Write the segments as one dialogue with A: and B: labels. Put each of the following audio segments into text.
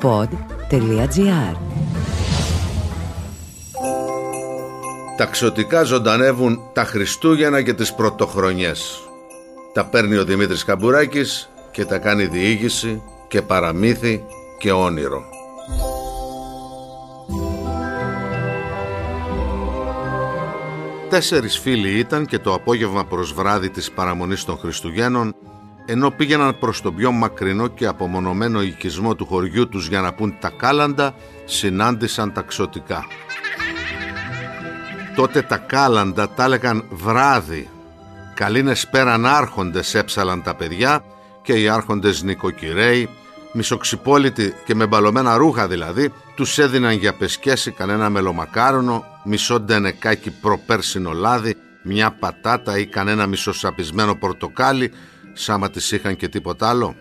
A: pod.gr
B: Ταξωτικά ζωντανεύουν τα Χριστούγεννα και τις πρωτοχρονιές. Τα παίρνει ο Δημήτρης Καμπουράκης και τα κάνει διήγηση και παραμύθι και όνειρο. Τέσσερις φίλοι ήταν και το απόγευμα προς βράδυ της παραμονής των Χριστουγέννων ενώ πήγαιναν προς τον πιο μακρινό και απομονωμένο οικισμό του χωριού τους για να πούν τα κάλαντα, συνάντησαν τα ξωτικά. Τότε τα κάλαντα τα έλεγαν βράδυ. Καλήνες πέραν άρχοντες έψαλαν τα παιδιά και οι άρχοντες νοικοκυρέοι, μισοξυπόλυτοι και με μπαλωμένα ρούχα δηλαδή, τους έδιναν για πεσκέση κανένα μελομακάρονο, μισό ντενεκάκι προπέρσινο λάδι, μια πατάτα ή κανένα μισοσαπισμένο πορτοκάλι, σάμα τις είχαν και τίποτα άλλο.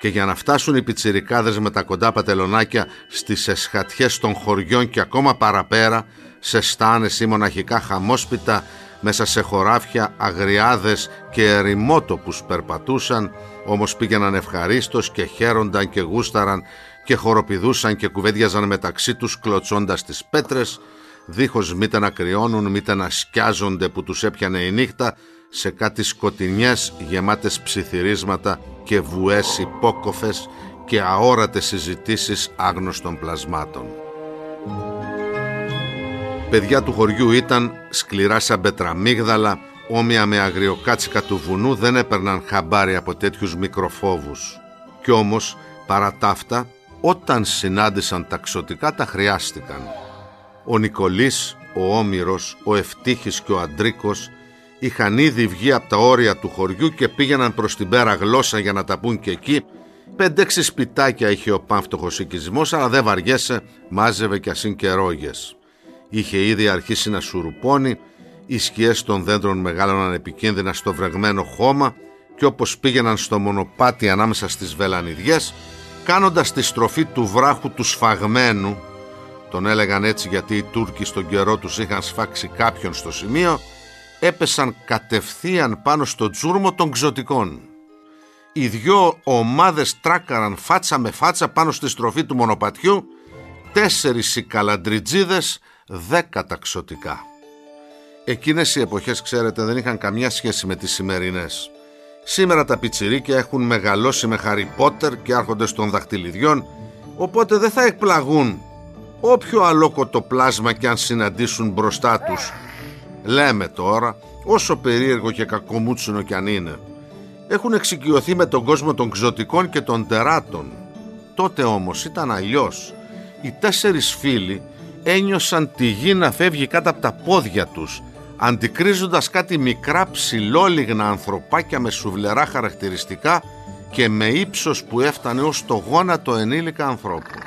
B: Και για να φτάσουν οι πιτσιρικάδες με τα κοντά πατελονάκια στις εσχατιές των χωριών και ακόμα παραπέρα, σε στάνες ή μοναχικά χαμόσπιτα, μέσα σε χωράφια, αγριάδες και ερημότοπους περπατούσαν, όμως πήγαιναν ευχαρίστως και χαίρονταν και γούσταραν και χοροπηδούσαν και κουβέντιαζαν μεταξύ τους κλωτσώντας τις πέτρες, δίχως μήτε να κρυώνουν μήτε να σκιάζονται που τους έπιανε η νύχτα σε κάτι σκοτεινιές γεμάτες ψιθυρίσματα και βουές υπόκοφες και αόρατες συζητήσεις άγνωστων πλασμάτων. Παιδιά του χωριού ήταν σκληρά σαν πετραμίγδαλα, όμοια με αγριοκάτσικα του βουνού δεν έπαιρναν χαμπάρι από τέτοιους μικροφόβους. Κι όμως, παρά ταύτα, όταν συνάντησαν τα ξωτικά τα χρειάστηκαν. Ο Νικολής, ο Όμηρος, ο Ευτύχης και ο Αντρίκος είχαν ήδη βγει από τα όρια του χωριού και πήγαιναν προς την πέρα γλώσσα για να τα πούν και εκεί. Πέντε-έξι σπιτάκια είχε ο πάμφτωχος οικισμός, αλλά δεν βαριέσαι, μάζευε κι ασύν και ρόγες. Είχε ήδη αρχίσει να σουρουπώνει, οι σκιές των δέντρων μεγάλωναν επικίνδυνα στο βρεγμένο χώμα και όπως πήγαιναν στο μονοπάτι ανάμεσα στις βελανιδιές, κάνοντας τη στροφή του βράχου του σφαγμένου, τον έλεγαν έτσι γιατί οι Τούρκοι στον καιρό τους είχαν σφάξει κάποιον στο σημείο, έπεσαν κατευθείαν πάνω στο τζούρμο των ξωτικών. Οι δυο ομάδες τράκαραν φάτσα με φάτσα πάνω στη στροφή του μονοπατιού, τέσσερις οι καλαντριτζίδες, δέκα τα ξωτικά. Εκείνες οι εποχές, ξέρετε, δεν είχαν καμιά σχέση με τις σημερινές. Σήμερα τα πιτσιρίκια έχουν μεγαλώσει με Χαρι Πότερ και άρχοντες των δαχτυλιδιών, οπότε δεν θα εκπλαγούν όποιο αλόκοτο πλάσμα και αν συναντήσουν μπροστά τους. Λέμε τώρα, όσο περίεργο και κακομούτσινο κι αν είναι. Έχουν εξοικειωθεί με τον κόσμο των ξωτικών και των τεράτων. Τότε όμως ήταν αλλιώς. Οι τέσσερις φίλοι ένιωσαν τη γη να φεύγει κάτω από τα πόδια τους αντικρίζοντας κάτι μικρά ψηλόλιγνα ανθρωπάκια με σουβλερά χαρακτηριστικά και με ύψος που έφτανε ως το γόνατο ενήλικα ανθρώπου.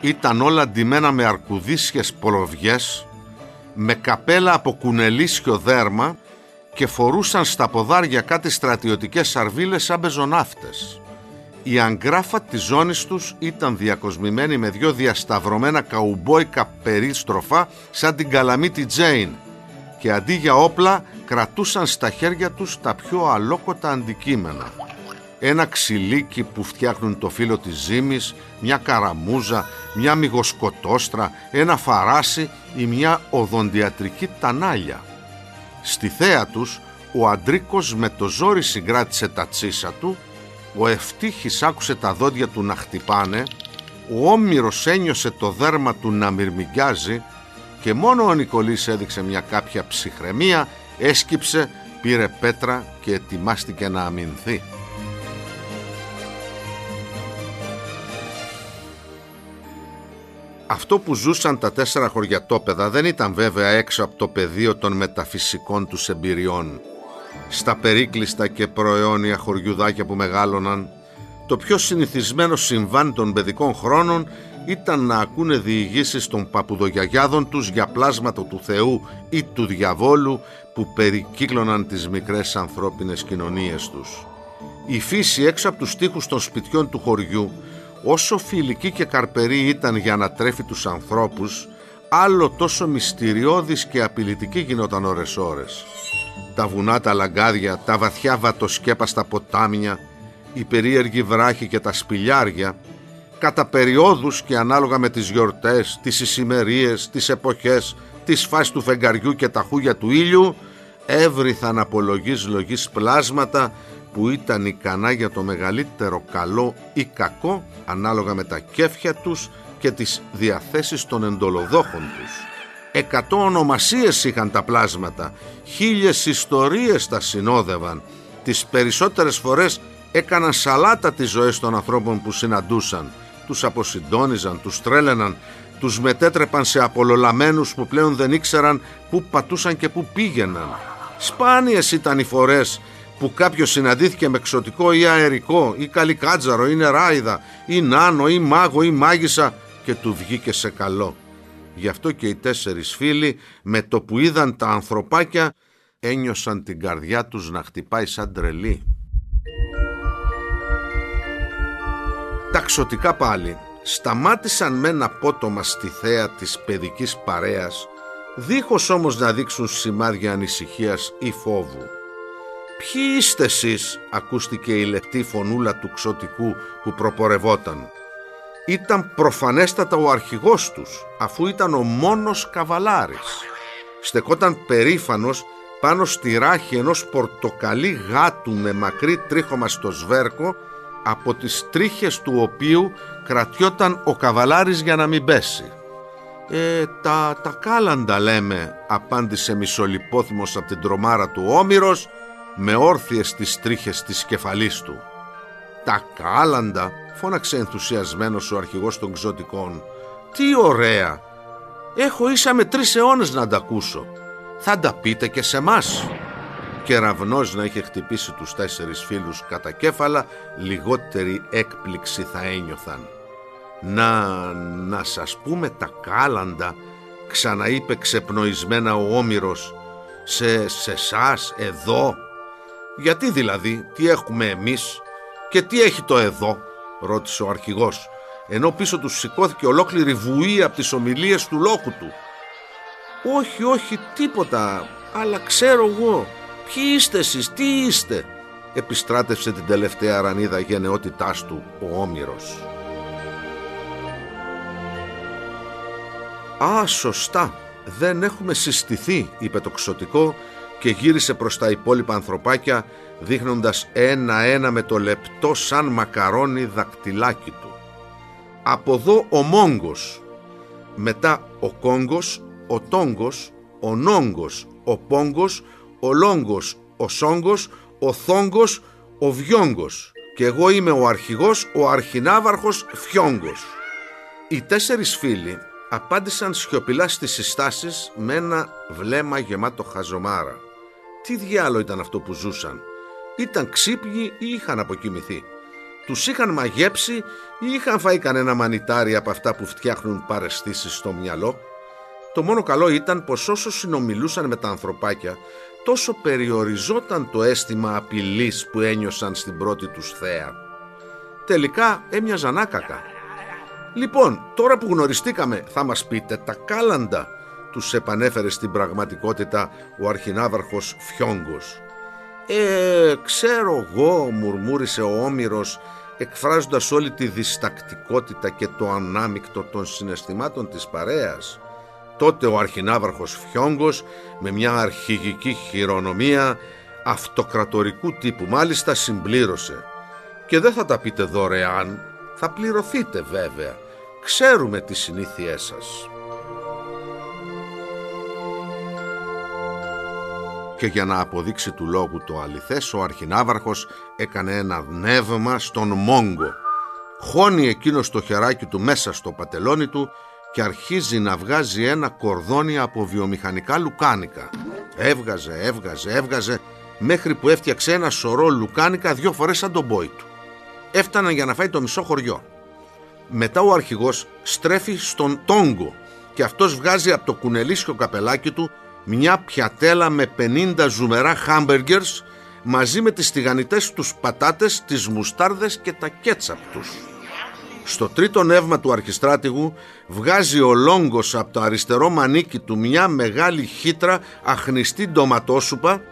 B: Ήταν όλα ντυμένα με αρκουδίσιες πολοβιές, με καπέλα από κουνελίσιο δέρμα και φορούσαν στα ποδάρια κάτι στρατιωτικές σαρβίλες σαν πεζοναύτες. Η αγκράφα της ζώνης τους ήταν διακοσμημένη με δυο διασταυρωμένα καουμπόικα περίστροφα σαν την καλαμίτη Τζέιν και αντί για όπλα κρατούσαν στα χέρια τους τα πιο αλόκοτα αντικείμενα. Ένα ξυλίκι που φτιάχνουν το φύλλο της ζύμης, μια καραμούζα, μια μυγοσκοτόστρα, ένα φαράσι ή μια οδοντιατρική τανάλια. Στη θέα τους ο Αντρίκος με το ζόρι συγκράτησε τα τσίσα του, ο Ευτύχης άκουσε τα δόντια του να χτυπάνε, ο Όμηρος ένιωσε το δέρμα του να μυρμηγκιάζει και μόνο ο Νικολής έδειξε μια κάποια ψυχραιμία, έσκυψε, πήρε πέτρα και ετοιμάστηκε να αμυνθεί. Αυτό που ζούσαν τα τέσσερα χωριατόπεδα δεν ήταν βέβαια έξω από το πεδίο των μεταφυσικών τους εμπειριών. Στα περίκλειστα και προαιώνια χωριουδάκια που μεγάλωναν, το πιο συνηθισμένο συμβάν των παιδικών χρόνων ήταν να ακούνε διηγήσεις των παπουδογιαγιάδων τους για πλάσματα του Θεού ή του διαβόλου που περικύκλωναν τις μικρές ανθρώπινες κοινωνίες τους. Η φύση έξω από τους τοίχους των σπιτιών του χωριού όσο φιλική και καρπερή ήταν για να τρέφει τους ανθρώπους άλλο τόσο μυστηριώδης και απειλητική γινόταν ώρες ώρες. Τα βουνά τα λαγκάδια, τα βαθιά βατοσκέπαστα ποτάμια, οι περίεργοι βράχοι και τα σπηλιάρια κατά περιόδους και ανάλογα με τις γιορτές, τις ησημερίες, τις εποχές, τις φάσεις του φεγγαριού και τα χούγια του ήλιου, έβριθαν απολογής λογής πλάσματα που ήταν ικανά για το μεγαλύτερο καλό ή κακό ανάλογα με τα κέφια τους και τις διαθέσεις των εντολοδόχων τους. Εκατό ονομασίες είχαν τα πλάσματα, χίλιες ιστορίες τα συνόδευαν. Τις περισσότερες φορές έκαναν σαλάτα τις ζωές των ανθρώπων που συναντούσαν. Τους αποσυντόνιζαν, τους τρέλαιναν, τους μετέτρεπαν σε απολολαμένους που πλέον δεν ήξεραν πού πατούσαν και πού πήγαιναν. Σπάνιες ήταν οι φορές που κάποιος συναντήθηκε με εξωτικό ή αερικό ή καλικάτζαρο ή νεράιδα ή νάνο ή μάγο ή μάγισσα και του βγήκε σε καλό. Γι' αυτό και οι τέσσερις φίλοι με το που είδαν τα ανθρωπάκια ένιωσαν την καρδιά τους να χτυπάει σαν τρελή. Τα ξωτικά πάλι σταμάτησαν με ένα πότομα στη θέα της παιδικής παρέας δίχως όμως να δείξουν σημάδια ανησυχίας ή φόβου. «Ποιοι είστε εσείς» ακούστηκε η λεπτή φωνούλα του ξωτικού που προπορευόταν. Ήταν προφανέστατα ο αρχηγός τους αφού ήταν ο μόνος καβαλάρης. Στεκόταν περήφανος πάνω στη ράχη ενός πορτοκαλί γάτου με μακρύ τρίχωμα στο σβέρκο από τις τρίχες του οποίου κρατιόταν ο καβαλάρης για να μην πέσει. «Ε, τα, τα κάλαντα λέμε», απάντησε μισολιπόθυμος από την τρομάρα του Όμηρος με όρθιες τις τρίχες της κεφαλής του. «Τα κάλαντα», φώναξε ενθουσιασμένος ο αρχηγός των ξωτικών. «Τι ωραία! Έχω ίσα με τρεις αιώνες να τα ακούσω. Θα τα πείτε και σε μας κεραυνός να είχε χτυπήσει τους τέσσερις φίλους κατά κέφαλα, λιγότερη έκπληξη θα ένιωθαν. «Να, να σας πούμε τα κάλαντα», ξαναείπε ξεπνοισμένα ο Όμηρος, «σε, σε σας, εδώ». «Γιατί δηλαδή, τι έχουμε εμείς και τι έχει το εδώ», ρώτησε ο αρχηγός, ενώ πίσω τους σηκώθηκε ολόκληρη βουή από τις ομιλίες του λόγου του. «Όχι, όχι, τίποτα, αλλά ξέρω εγώ», «Ποιοι είστε εσείς, τι είστε» επιστράτευσε την τελευταία ρανίδα γενναιότητάς του ο Όμηρος. «Α, σωστά, δεν έχουμε συστηθεί», είπε το ξωτικό και γύρισε προς τα υπόλοιπα ανθρωπάκια δείχνοντας ένα-ένα με το λεπτό σαν μακαρόνι δακτυλάκι του. Από εδώ ο Μόγκος, μετά ο Κόγκος, ο Τόγκος, ο Νόγκος, ο Πόγκος, ο Λόγκος, ο Σόγκος, ο Θόγκος, ο Βιόγκος και εγώ είμαι ο αρχηγός, ο αρχινάβαρχος Φιόγκος. Οι τέσσερις φίλοι απάντησαν σιωπηλά στις συστάσεις με ένα βλέμμα γεμάτο χαζομάρα. Τι διάλο ήταν αυτό που ζούσαν; Ήταν ξύπνοι ή είχαν αποκοιμηθεί; Τους είχαν μαγέψει ή είχαν φάει κανένα μανιτάρι από αυτά που φτιάχνουν παρεστήσεις στο μυαλό; Το μόνο καλό ήταν πως όσο συνομιλούσαν με τα ανθρωπάκια τόσο περιοριζόταν το αίσθημα απειλής που ένιωσαν στην πρώτη τους θέα. Τελικά έμοιαζαν άκακα. «Λοιπόν, τώρα που γνωριστήκαμε θα μας πείτε τα κάλαντα», τους επανέφερε στην πραγματικότητα ο αρχινάβαρχος Φιόγκος. «Ε, ξέρω εγώ», μουρμούρισε ο Όμηρος εκφράζοντας όλη τη διστακτικότητα και το ανάμεικτο των συναισθημάτων της παρέας. Τότε ο αρχινάβαρχος Φιόγκος με μια αρχηγική χειρονομία αυτοκρατορικού τύπου μάλιστα συμπλήρωσε. Και δεν θα τα πείτε δωρεάν, θα πληρωθείτε βέβαια. Ξέρουμε τις συνήθειές σας. Και για να αποδείξει του λόγου το αληθές, ο αρχινάβαρχος έκανε ένα νεύμα στον Μόγκο. Χώνει εκείνος το χεράκι του μέσα στο πατελόνι του και αρχίζει να βγάζει ένα κορδόνι από βιομηχανικά λουκάνικα. Έβγαζε, έβγαζε, έβγαζε, μέχρι που έφτιαξε ένα σωρό λουκάνικα δυο φορές σαν τον πόη του. Έφταναν για να φάει το μισό χωριό. Μετά ο αρχηγός στρέφει στον τόγκο και αυτός βγάζει από το κουνελίσιο καπελάκι του μια πιατέλα με 50 ζουμερά χάμπεργκερς μαζί με τις τηγανιτές τους πατάτες, τις μουστάρδες και τα κέτσαπ τους. Στο τρίτο νεύμα του αρχιστράτηγου βγάζει ο Λόγκος από το αριστερό μανίκι του μια μεγάλη χύτρα αχνιστή ντοματόσουπα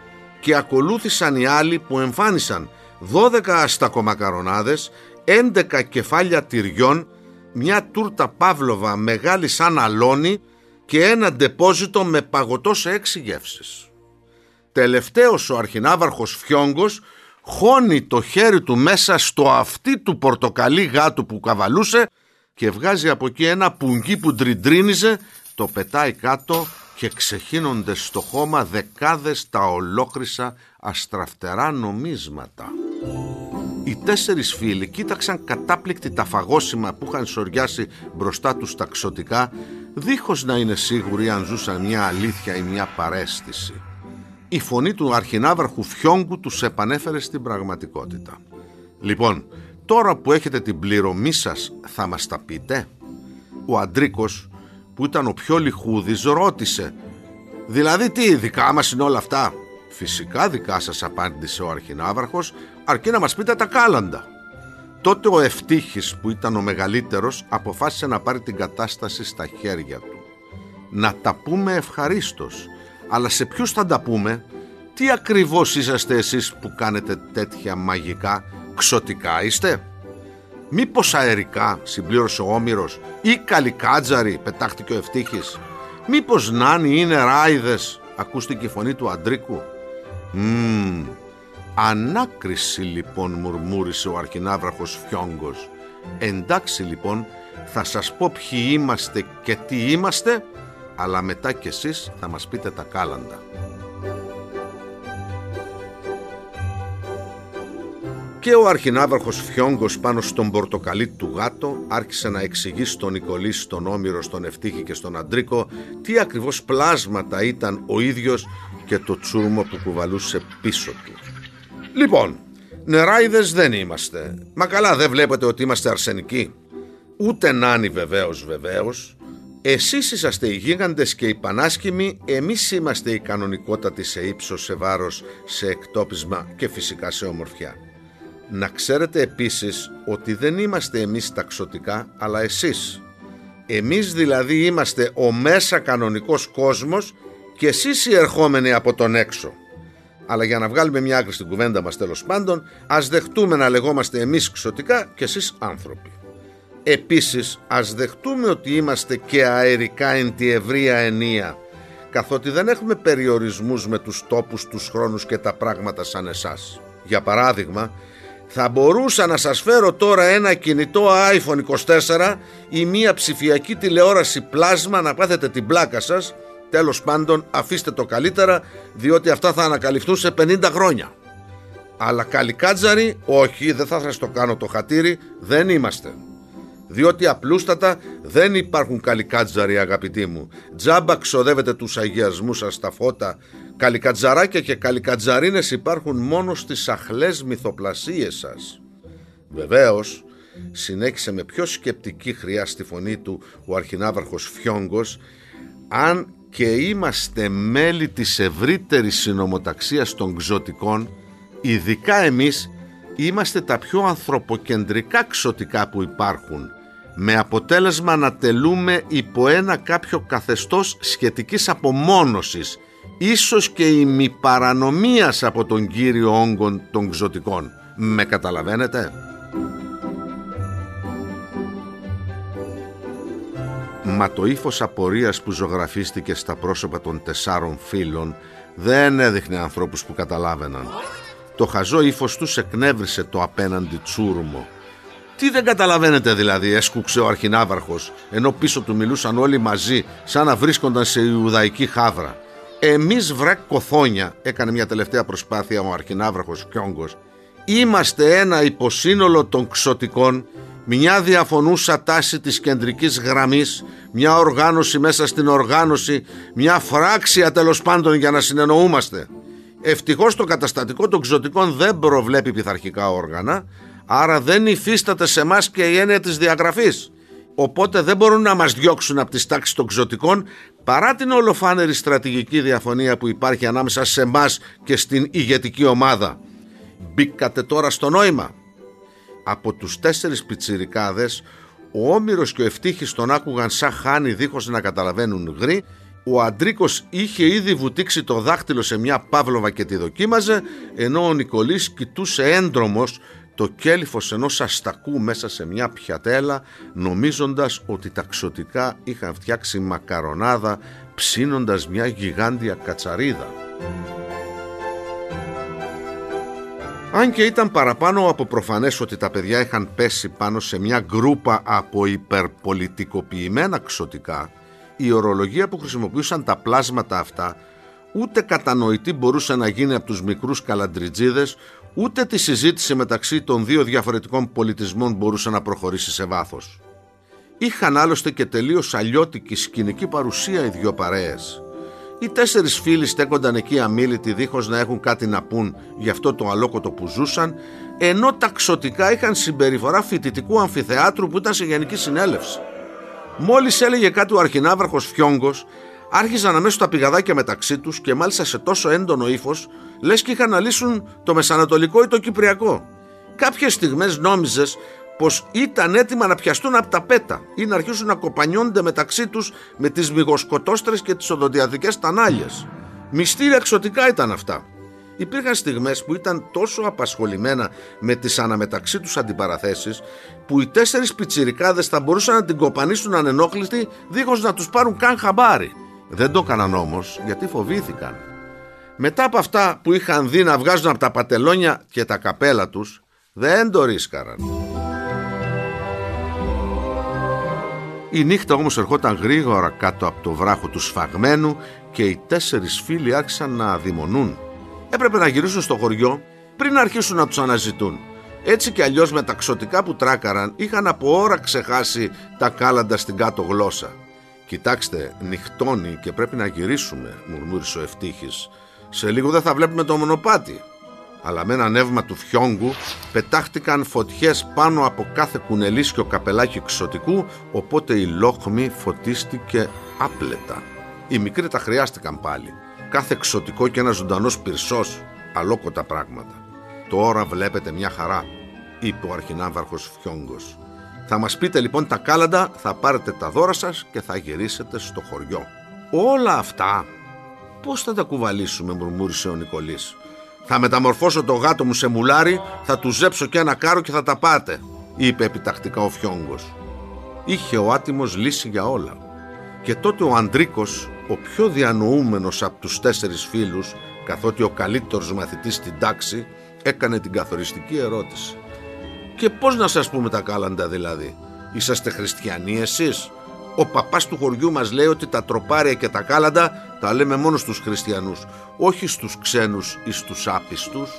B: και ακολούθησαν οι άλλοι που εμφάνισαν 12 αστακομακαρονάδες, 11 κεφάλια τυριών, μια τούρτα Παύλοβα μεγάλη σαν αλόνι και ένα ντεπόζιτο με παγωτό σε έξι γεύσεις. Τελευταίος ο αρχινάβαρχος Φιόγκος χώνει το χέρι του μέσα στο αυτί του πορτοκαλί γάτου που καβαλούσε και βγάζει από εκεί ένα πουγγί που ντριντρίνιζε, το πετάει κάτω και ξεχύνονται στο χώμα δεκάδες τα ολόχρυσα αστραφτερά νομίσματα. Οι τέσσερις φίλοι κοίταξαν κατάπληκτη τα φαγόσιμα που είχαν σοριάσει μπροστά τους τα ξωτικά δίχως να είναι σίγουροι αν ζούσαν μια αλήθεια ή μια παρέστηση. Η φωνή του αρχινάβαρχου Φιόγκου τους επανέφερε στην πραγματικότητα. Λοιπόν, τώρα που έχετε την πληρωμή σας θα μας τα πείτε; Ο Αντρίκος που ήταν ο πιο λιχούδης ρώτησε «Δηλαδή τι, δικά μας είναι όλα αυτά» «Φυσικά δικά σας» απάντησε ο αρχινάβαρχος «αρκεί να μας πείτε τα κάλαντα». Τότε ο Ευτύχης που ήταν ο μεγαλύτερος αποφάσισε να πάρει την κατάσταση στα χέρια του. «Να τα πούμε ευχαρίστως, αλλά σε ποιους θα τα πούμε, τι ακριβώς είσαστε εσείς που κάνετε τέτοια μαγικά, ξωτικά είστε» Μήπως αερικά, συμπλήρωσε ο Όμηρος, ή καλικάτζαροι, πετάχτηκε ο Ευτύχης; Μήπως νάνοι είναι ράιδες, ακούστηκε η φωνή του Αντρίκου; Μμμ, ανάκριση λοιπόν μουρμούρισε ο αρχινάβραχος Φιόγκος. Εντάξει λοιπόν, θα σας πω ποιοι είμαστε και τι είμαστε, αλλά μετά κι εσείς θα μας πείτε τα κάλαντα. Και ο αρχινάβαρχος Φιόγκος πάνω στον πορτοκαλί του γάτο άρχισε να εξηγεί στον Νικολή, στον Όμηρο, στον Ευτύχη και στον Αντρίκο τι ακριβώς πλάσματα ήταν ο ίδιος και το τσούρμο που κουβαλούσε πίσω του. Λοιπόν, νεράιδες δεν είμαστε. Μα καλά δεν βλέπετε ότι είμαστε αρσενικοί. Ούτε νάνοι βεβαίως βεβαίως. Εσείς είσαστε οι γίγαντες και οι πανάσκημοι, εμείς είμαστε οι κανονικότατοι σε ύψος, σε βάρος, σε εκτόπισμα και φυσικά σε ομορφιά. Να ξέρετε επίσης ότι δεν είμαστε εμείς ταξωτικά, αλλά εσείς. Εμείς δηλαδή είμαστε ο μέσα κανονικός κόσμος και εσείς οι ερχόμενοι από τον έξω. Αλλά για να βγάλουμε μια άκρη στην κουβέντα μας τέλος πάντων, ας δεχτούμε να λεγόμαστε εμείς ξωτικά και εσείς άνθρωποι. Επίσης, ας δεχτούμε ότι είμαστε και αερικά εν τη ευρεία ενία, καθότι δεν έχουμε περιορισμούς με τους τόπους, τους χρόνους και τα πράγματα σαν εσάς. Για παράδειγμα, θα μπορούσα να σας φέρω τώρα ένα κινητό iPhone 24 ή μία ψηφιακή τηλεόραση πλάσμα να πάθετε την πλάκα σας. Τέλος πάντων αφήστε το καλύτερα διότι αυτά θα ανακαλυφθούν σε 50 χρόνια. Αλλά καλικάτζαροι όχι δεν θα σας το κάνω το χατήρι δεν είμαστε. Διότι απλούστατα δεν υπάρχουν καλικάτζαροι αγαπητοί μου. Τζάμπα ξοδεύετε τους αγιασμούς σας στα φώτα Καλικατζαράκια και καλικατζαρίνες υπάρχουν μόνο στις αχλές μυθοπλασίες σας. Βεβαίως, συνέχισε με πιο σκεπτική χρειά στη φωνή του ο αρχινάβαρχος Φιόγκος, αν και είμαστε μέλη της ευρύτερης συνομοταξίας των ξωτικών, ειδικά εμείς είμαστε τα πιο ανθρωποκεντρικά ξωτικά που υπάρχουν, με αποτέλεσμα να τελούμε υπό ένα κάποιο καθεστώς σχετικής απομόνωσης ίσως και ημιπαρανομίας από τον κύριο όγκων των ξωτικών. Με καταλαβαίνετε; Μα το ύφος απορίας που ζωγραφίστηκε στα πρόσωπα των τεσσάρων φίλων δεν έδειχνε ανθρώπους που καταλάβαιναν. Το χαζό ύφος τους εκνεύρισε το απέναντι τσούρμο. Τι δεν καταλαβαίνετε δηλαδή, έσκουξε ο αρχινάβαρχος, ενώ πίσω του μιλούσαν όλοι μαζί, σαν να βρίσκονταν σε Ιουδαϊκή χάβρα. Εμείς βρε κοθόνια, έκανε μια τελευταία προσπάθεια ο Αρκινάβραχος Κιόγκος, είμαστε ένα υποσύνολο των ξωτικών, μια διαφωνούσα τάση της κεντρικής γραμμής, μια οργάνωση μέσα στην οργάνωση, μια φράξια τέλος πάντων για να συνεννοούμαστε. Ευτυχώς το καταστατικό των ξωτικών δεν προβλέπει πειθαρχικά όργανα, άρα δεν υφίσταται σε εμάς και η έννοια της διαγραφής. Οπότε δεν μπορούν να μας διώξουν από τις τάξεις των ξωτικών παρά την ολοφάνερη στρατηγική διαφωνία που υπάρχει ανάμεσα σε εμάς και στην ηγετική ομάδα. Μπήκατε τώρα στο νόημα. Από τους τέσσερις πιτσιρικάδες, ο Όμηρος και ο Ευτύχης τον άκουγαν σαν χάνι δίχως να καταλαβαίνουν γρή, ο Αντρίκος είχε ήδη βουτήξει το δάχτυλο σε μια παύλοβα και τη δοκίμαζε, ενώ ο Νικολής κοιτούσε έντρομος το κέλυφος ενός αστακού μέσα σε μια πιατέλα νομίζοντας ότι τα ξωτικά είχαν φτιάξει μακαρονάδα ψήνοντας μια γιγάντια κατσαρίδα. Αν και ήταν παραπάνω από προφανές ότι τα παιδιά είχαν πέσει πάνω σε μια γκρούπα από υπερπολιτικοποιημένα ξωτικά, η ορολογία που χρησιμοποιούσαν τα πλάσματα αυτά ούτε κατανοητή μπορούσε να γίνει από τους μικρούς καλαντριτζίδες, ούτε τη συζήτηση μεταξύ των δύο διαφορετικών πολιτισμών μπορούσε να προχωρήσει σε βάθος. Είχαν άλλωστε και τελείως αλλιώτικη σκηνική παρουσία οι δυο παρέες. Οι τέσσερις φίλοι στέκονταν εκεί αμήλυτοι δίχως να έχουν κάτι να πούν για αυτό το αλόκοτο που ζούσαν, ενώ τα ξωτικά είχαν συμπεριφορά φοιτητικού αμφιθεάτρου που ήταν σε γενική συνέλευση. Μόλις έλεγε κάτι ο αρχινάβραχος Φιόγκος, άρχιζαν αμέσως τα πηγαδάκια μεταξύ τους και μάλιστα σε τόσο έντονο ύφος, λες και είχαν να λύσουν το Μεσανατολικό ή το Κυπριακό. Κάποιες στιγμές νόμιζες πως ήταν έτοιμα να πιαστούν από τα πέτα ή να αρχίσουν να κοπανιόνται μεταξύ τους με τις μυγοσκοτόστρες και τις οδοντιατικέ τανάλιες. Μυστήρια εξωτικά ήταν αυτά. Υπήρχαν στιγμές που ήταν τόσο απασχολημένα με τις αναμεταξύ τους αντιπαραθέσεις που οι τέσσερις πιτσιρικάδες θα μπορούσαν να την κοπανίσουν ανενόχλητοι δίχως να τους πάρουν καν χαμπάρι. Δεν το έκαναν όμως γιατί φοβήθηκαν. Μετά από αυτά που είχαν δει να βγάζουν από τα πατελόνια και τα καπέλα τους, δεν το ρίσκαραν. Η νύχτα όμως ερχόταν γρήγορα κάτω από το βράχο του σφαγμένου και οι τέσσερις φίλοι άρχισαν να αδειμονούν. Έπρεπε να γυρίσουν στο χωριό πριν αρχίσουν να τους αναζητούν. Έτσι κι αλλιώς με τα ξωτικά που τράκαραν είχαν από ώρα ξεχάσει τα κάλαντα στην κάτω γλώσσα. «Κοιτάξτε, νυχτώνει και πρέπει να γυρίσουμε», μουρμούρισε ο Ευτύχης. «Σε λίγο δεν θα βλέπουμε το μονοπάτι». Αλλά με ένα νεύμα του φιόγκου πετάχτηκαν φωτιές πάνω από κάθε κουνελίσιο καπελάκι ξωτικού, οπότε η λόχμη φωτίστηκε άπλετα. Οι μικροί τα χρειάστηκαν πάλι. Κάθε ξωτικό και ένα ζωντανός πυρσός, αλόκοτα πράγματα. Τώρα βλέπετε μια χαρά, είπε ο αρχινάβαρχος Φιόγκος. Θα μας πείτε λοιπόν τα κάλαντα, θα πάρετε τα δώρα σας και θα γυρίσετε στο χωριό. Όλα αυτά πώς θα τα κουβαλήσουμε, μουρμούρισε ο Νικολής. Θα μεταμορφώσω το γάτο μου σε μουλάρι, θα του ζέψω και ένα κάρο και θα τα πάτε, είπε επιτακτικά ο Φιόγκος. Είχε ο άτιμος λύση για όλα. Και τότε ο Αντρίκος, ο πιο διανοούμενος από τους τέσσερις φίλους, καθότι ο καλύτερος μαθητής στην τάξη, έκανε την καθοριστική ερώτηση. Και πώς να σας πούμε τα κάλαντα δηλαδή; Είσαστε χριστιανοί εσείς; Ο παπάς του χωριού μας λέει ότι τα τροπάρια και τα κάλαντα τα λέμε μόνος στους χριστιανούς, όχι στους ξένους ή στους άπιστους.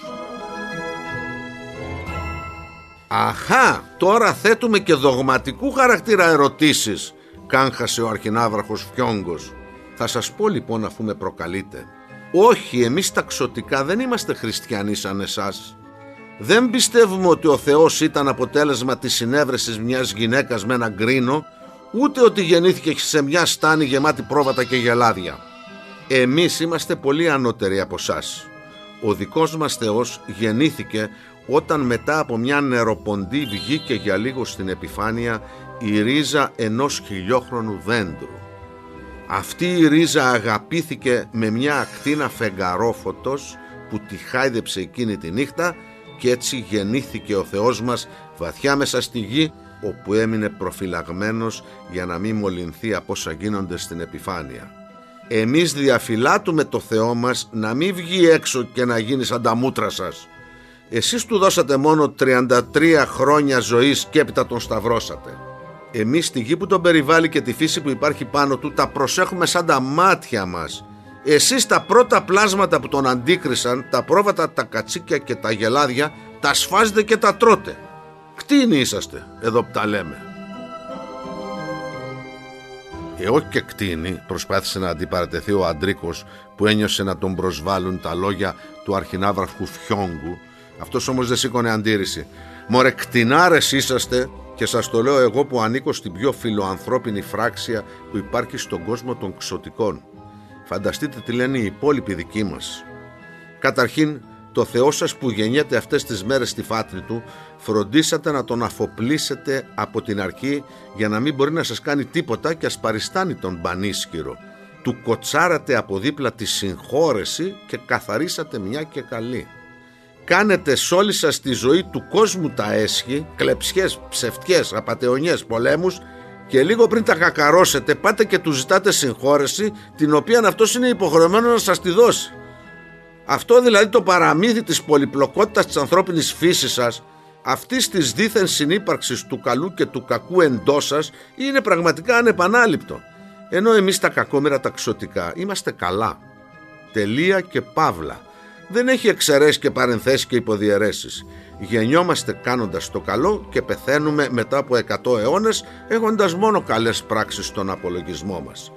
B: Αχά, τώρα θέτουμε και δογματικού χαρακτήρα ερωτήσεις, κάγχασε ο αρχινάβραχος Φιόγκος. Θα σας πω λοιπόν αφού με προκαλείτε. Όχι, εμείς τα ξωτικά δεν είμαστε χριστιανοί σαν εσάς. Δεν πιστεύουμε ότι ο Θεός ήταν αποτέλεσμα της συνέβρεσης μιας γυναίκας με ένα γκρίνο, ούτε ότι γεννήθηκε σε μια στάνη γεμάτη πρόβατα και γελάδια. Εμείς είμαστε πολύ ανώτεροι από εσά. Ο δικός μας Θεός γεννήθηκε όταν μετά από μια νεροποντή βγήκε για λίγο στην επιφάνεια η ρίζα ενός χιλιόχρονου δέντρου. Αυτή η ρίζα αγαπήθηκε με μια ακτίνα φεγγαρόφωτος που τη χάιδεψε εκείνη τη νύχτα και έτσι γεννήθηκε ο Θεός μας βαθιά μέσα στη γη όπου έμεινε προφυλαγμένος για να μην μολυνθεί από όσα γίνονται στην επιφάνεια. Εμείς διαφυλάτουμε το Θεό μας να μην βγει έξω και να γίνει σαν τα μούτρα σας. Εσείς του δώσατε μόνο 33 χρόνια ζωής και έπειτα τον σταυρώσατε. Εμείς τη γη που τον περιβάλλει και τη φύση που υπάρχει πάνω του τα προσέχουμε σαν τα μάτια μας εσείς τα πρώτα πλάσματα που τον αντίκρισαν, τα πρόβατα, τα κατσίκια και τα γελάδια, τα σφάζετε και τα τρώτε. Κτίνοι είσαστε, εδώ που τα λέμε. Ε, όχι και κτίνη, προσπάθησε να αντιπαρατεθεί ο Αντρίκος που ένιωσε να τον προσβάλλουν τα λόγια του αρχινάβραχου Φιόγκου. Αυτός όμως δεν σήκωνε αντίρρηση. Μωρέ κτηνάρες είσαστε και σας το λέω εγώ που ανήκω στην πιο φιλοανθρώπινη φράξια που υπάρχει στον κόσμο των ξωτικών. Φανταστείτε τι λένε οι υπόλοιποι δικοί μας. Καταρχήν, το Θεό σας που γεννιέται αυτές τις μέρες στη φάτρη του, φροντίσατε να τον αφοπλίσετε από την αρχή για να μην μπορεί να σας κάνει τίποτα και ασπαριστάνει τον πανίσχυρο. Του κοτσάρατε από δίπλα τη συγχώρεση και καθαρίσατε μια και καλή. κάνετε σ' όλη σας τη ζωή του κόσμου τα έσχη, κλεψιές, ψευτιές, απατεωνιές, πολέμους και λίγο πριν τα κακαρώσετε πάτε και του ζητάτε συγχώρεση την οποία αυτός είναι υποχρεωμένος να σας τη δώσει. Αυτό δηλαδή το παραμύθι της πολυπλοκότητας της ανθρώπινης φύσης σας αυτής της δίθεν συνύπαρξης του καλού και του κακού εντός σας είναι πραγματικά ανεπανάληπτο. Ενώ εμείς τα κακόμερα ταξωτικά είμαστε καλά. Τελεία και παύλα. Δεν έχει εξαιρέσεις και παρενθέσεις και υποδιαιρέσεις. Γεννιόμαστε κάνοντας το καλό και πεθαίνουμε μετά από 100 αιώνες έχοντας μόνο καλές πράξεις στον απολογισμό μας.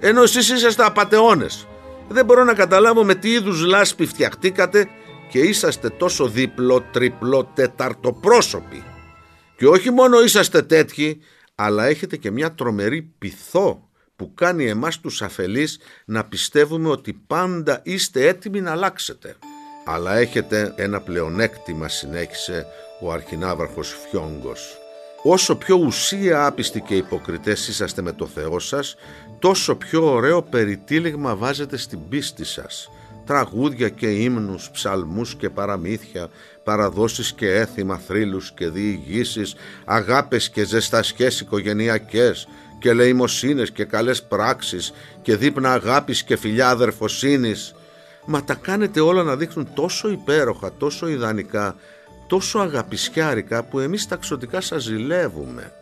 B: Ενώ εσείς είσαστε απατεώνες. Δεν μπορώ να καταλάβω με τι είδους λάσπη φτιαχτήκατε και είσαστε τόσο δίπλο, τριπλό, τεταρτοπρόσωποι. Και όχι μόνο είσαστε τέτοιοι, αλλά έχετε και μια τρομερή πυθό που κάνει εμάς τους αφελείς να πιστεύουμε ότι πάντα είστε έτοιμοι να αλλάξετε. Αλλά έχετε ένα πλεονέκτημα, συνέχισε ο αρχινάβαρχος Φιόγκος. Όσο πιο ουσία άπιστοι και υποκριτές είσαστε με το Θεό σας, τόσο πιο ωραίο περιτύλιγμα βάζετε στην πίστη σας τραγούδια και ύμνους, ψαλμούς και παραμύθια, παραδόσεις και έθιμα, θρύλους και διηγήσεις, αγάπες και ζεστασιές οικογενειακές και λεημοσύνες και καλές πράξεις και δείπνα αγάπης και φιλιά αδερφοσύνης. Μα τα κάνετε όλα να δείχνουν τόσο υπέροχα, τόσο ιδανικά, τόσο αγαπησιάρικα που εμείς ταξωτικά σας ζηλεύουμε.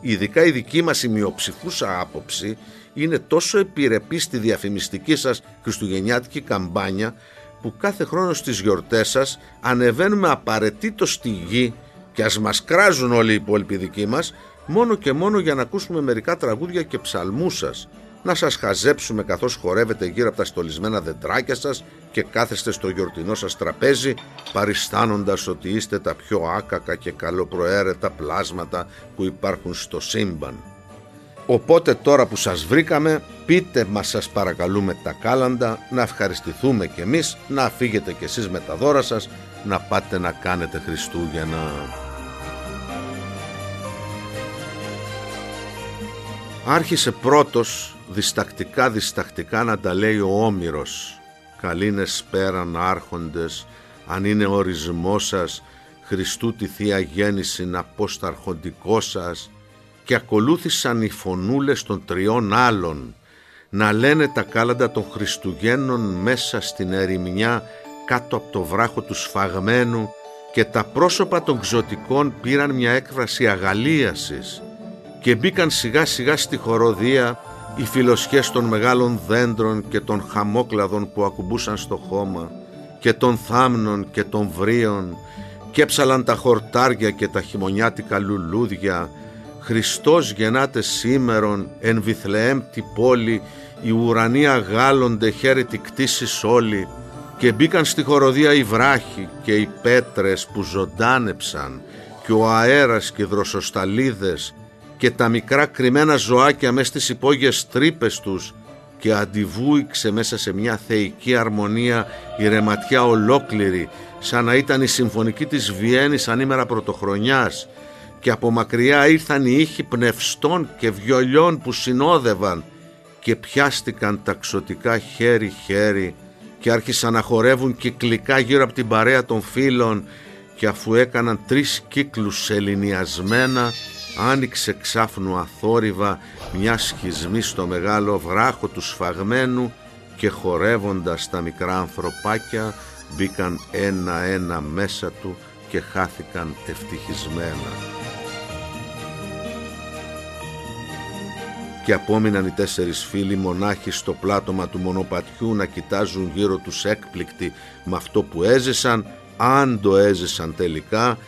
B: Ειδικά η δική μας η μειοψηφούσα άποψη είναι τόσο επιρρεπή στη διαφημιστική σας χριστουγεννιάτικη καμπάνια που κάθε χρόνο στις γιορτές σας ανεβαίνουμε απαραίτητος στη γη και ας μας κράζουν όλοι οι υπόλοιποι δικοί μας μόνο και μόνο για να ακούσουμε μερικά τραγούδια και ψαλμούς σας να σας χαζέψουμε καθώς χορεύετε γύρω από τα στολισμένα δεντράκια σας και κάθεστε στο γιορτινό σας τραπέζι παριστάνοντας ότι είστε τα πιο άκακα και καλοπροαίρετα πλάσματα που υπάρχουν στο σύμπαν. Οπότε τώρα που σας βρήκαμε πείτε μας σας παρακαλούμε τα κάλαντα να ευχαριστηθούμε κι εμείς να φύγετε κι εσείς με τα δώρα σας να πάτε να κάνετε Χριστούγεννα. Άρχισε πρώτος διστακτικά διστακτικά να τα λέει ο Όμηρος «Καλήνες πέραν άρχοντες, αν είναι ορισμός σας, Χριστού τη Θεία Γέννηση να πω στα αρχοντικό σας» και ακολούθησαν οι φωνούλες των τριών άλλων να λένε τα κάλαντα των Χριστουγέννων μέσα στην ερημιά κάτω από το βράχο του σφαγμένου και τα πρόσωπα των ξωτικών πήραν μια έκφραση αγαλίασης και μπήκαν σιγά σιγά στη χοροδία οι φιλοσχές των μεγάλων δέντρων και των χαμόκλαδων που ακουμπούσαν στο χώμα και των θάμνων και των βρίων και έψαλαν τα χορτάρια και τα χειμωνιάτικα λουλούδια Χριστός γεννάται σήμερον εν Βιθλεέμ τη πόλη οι ουρανοί αγάλλονται χαίρετη κτήσεις όλοι και μπήκαν στη χοροδία οι βράχοι και οι πέτρες που ζωντάνεψαν και ο αέρας και οι δροσοσταλίδες και τα μικρά κρυμμένα ζωάκια μέσα στις υπόγειες τρύπες τους και αντιβούηξε μέσα σε μια θεϊκή αρμονία η ρεματιά ολόκληρη σαν να ήταν η συμφωνική της Βιέννης ανήμερα πρωτοχρονιάς και από μακριά ήρθαν οι ήχοι πνευστών και βιολιών που συνόδευαν και πιάστηκαν ταξωτικά χέρι-χέρι και άρχισαν να χορεύουν κυκλικά γύρω από την παρέα των φίλων και αφού έκαναν τρεις κύκλους ελληνιασμένα άνοιξε ξάφνου αθόρυβα μια σχισμή στο μεγάλο βράχο του σφαγμένου και χορεύοντας τα μικρά ανθρωπάκια μπήκαν ένα-ένα μέσα του και χάθηκαν ευτυχισμένα. Και απόμειναν οι τέσσερις φίλοι μονάχοι στο πλάτωμα του μονοπατιού να κοιτάζουν γύρω τους έκπληκτοι με αυτό που έζησαν, αν το έζησαν τελικά,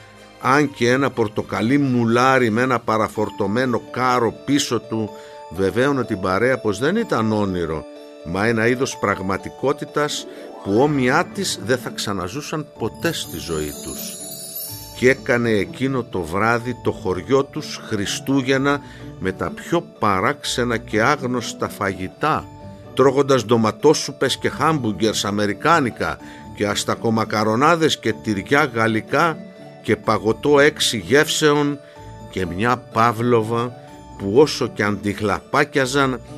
B: αν και ένα πορτοκαλί μουλάρι με ένα παραφορτωμένο κάρο πίσω του βεβαίωνε την παρέα πως δεν ήταν όνειρο, μα ένα είδος πραγματικότητας που όμοιά της δεν θα ξαναζούσαν ποτέ στη ζωή τους και έκανε εκείνο το βράδυ το χωριό τους Χριστούγεννα με τα πιο παράξενα και άγνωστα φαγητά τρώγοντας ντοματόσουπες και χάμπουγκερς αμερικάνικα και αστακομακαρονάδες και τυριά γαλλικά και παγωτό έξι γεύσεων και μια παύλοβα που όσο και αν τη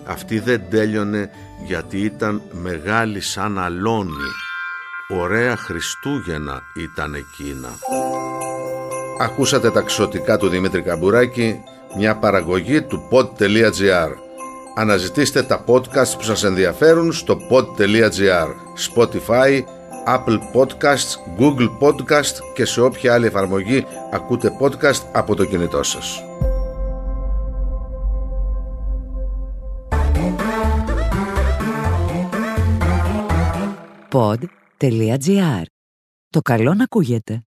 B: αυτή δεν τέλειωνε γιατί ήταν μεγάλη σαν αλόνι. Ωραία Χριστούγεννα ήταν εκείνα. Ακούσατε τα ξωτικά του Δημήτρη Καμπουράκη, μια παραγωγή του pod.gr. Αναζητήστε τα podcast που σας ενδιαφέρουν στο pod.gr, Spotify, Apple Podcasts, Google Podcast και σε όποια άλλη εφαρμογή ακούτε podcast από το κινητό σας.
A: Pod.gr. Το καλό να ακούγεται.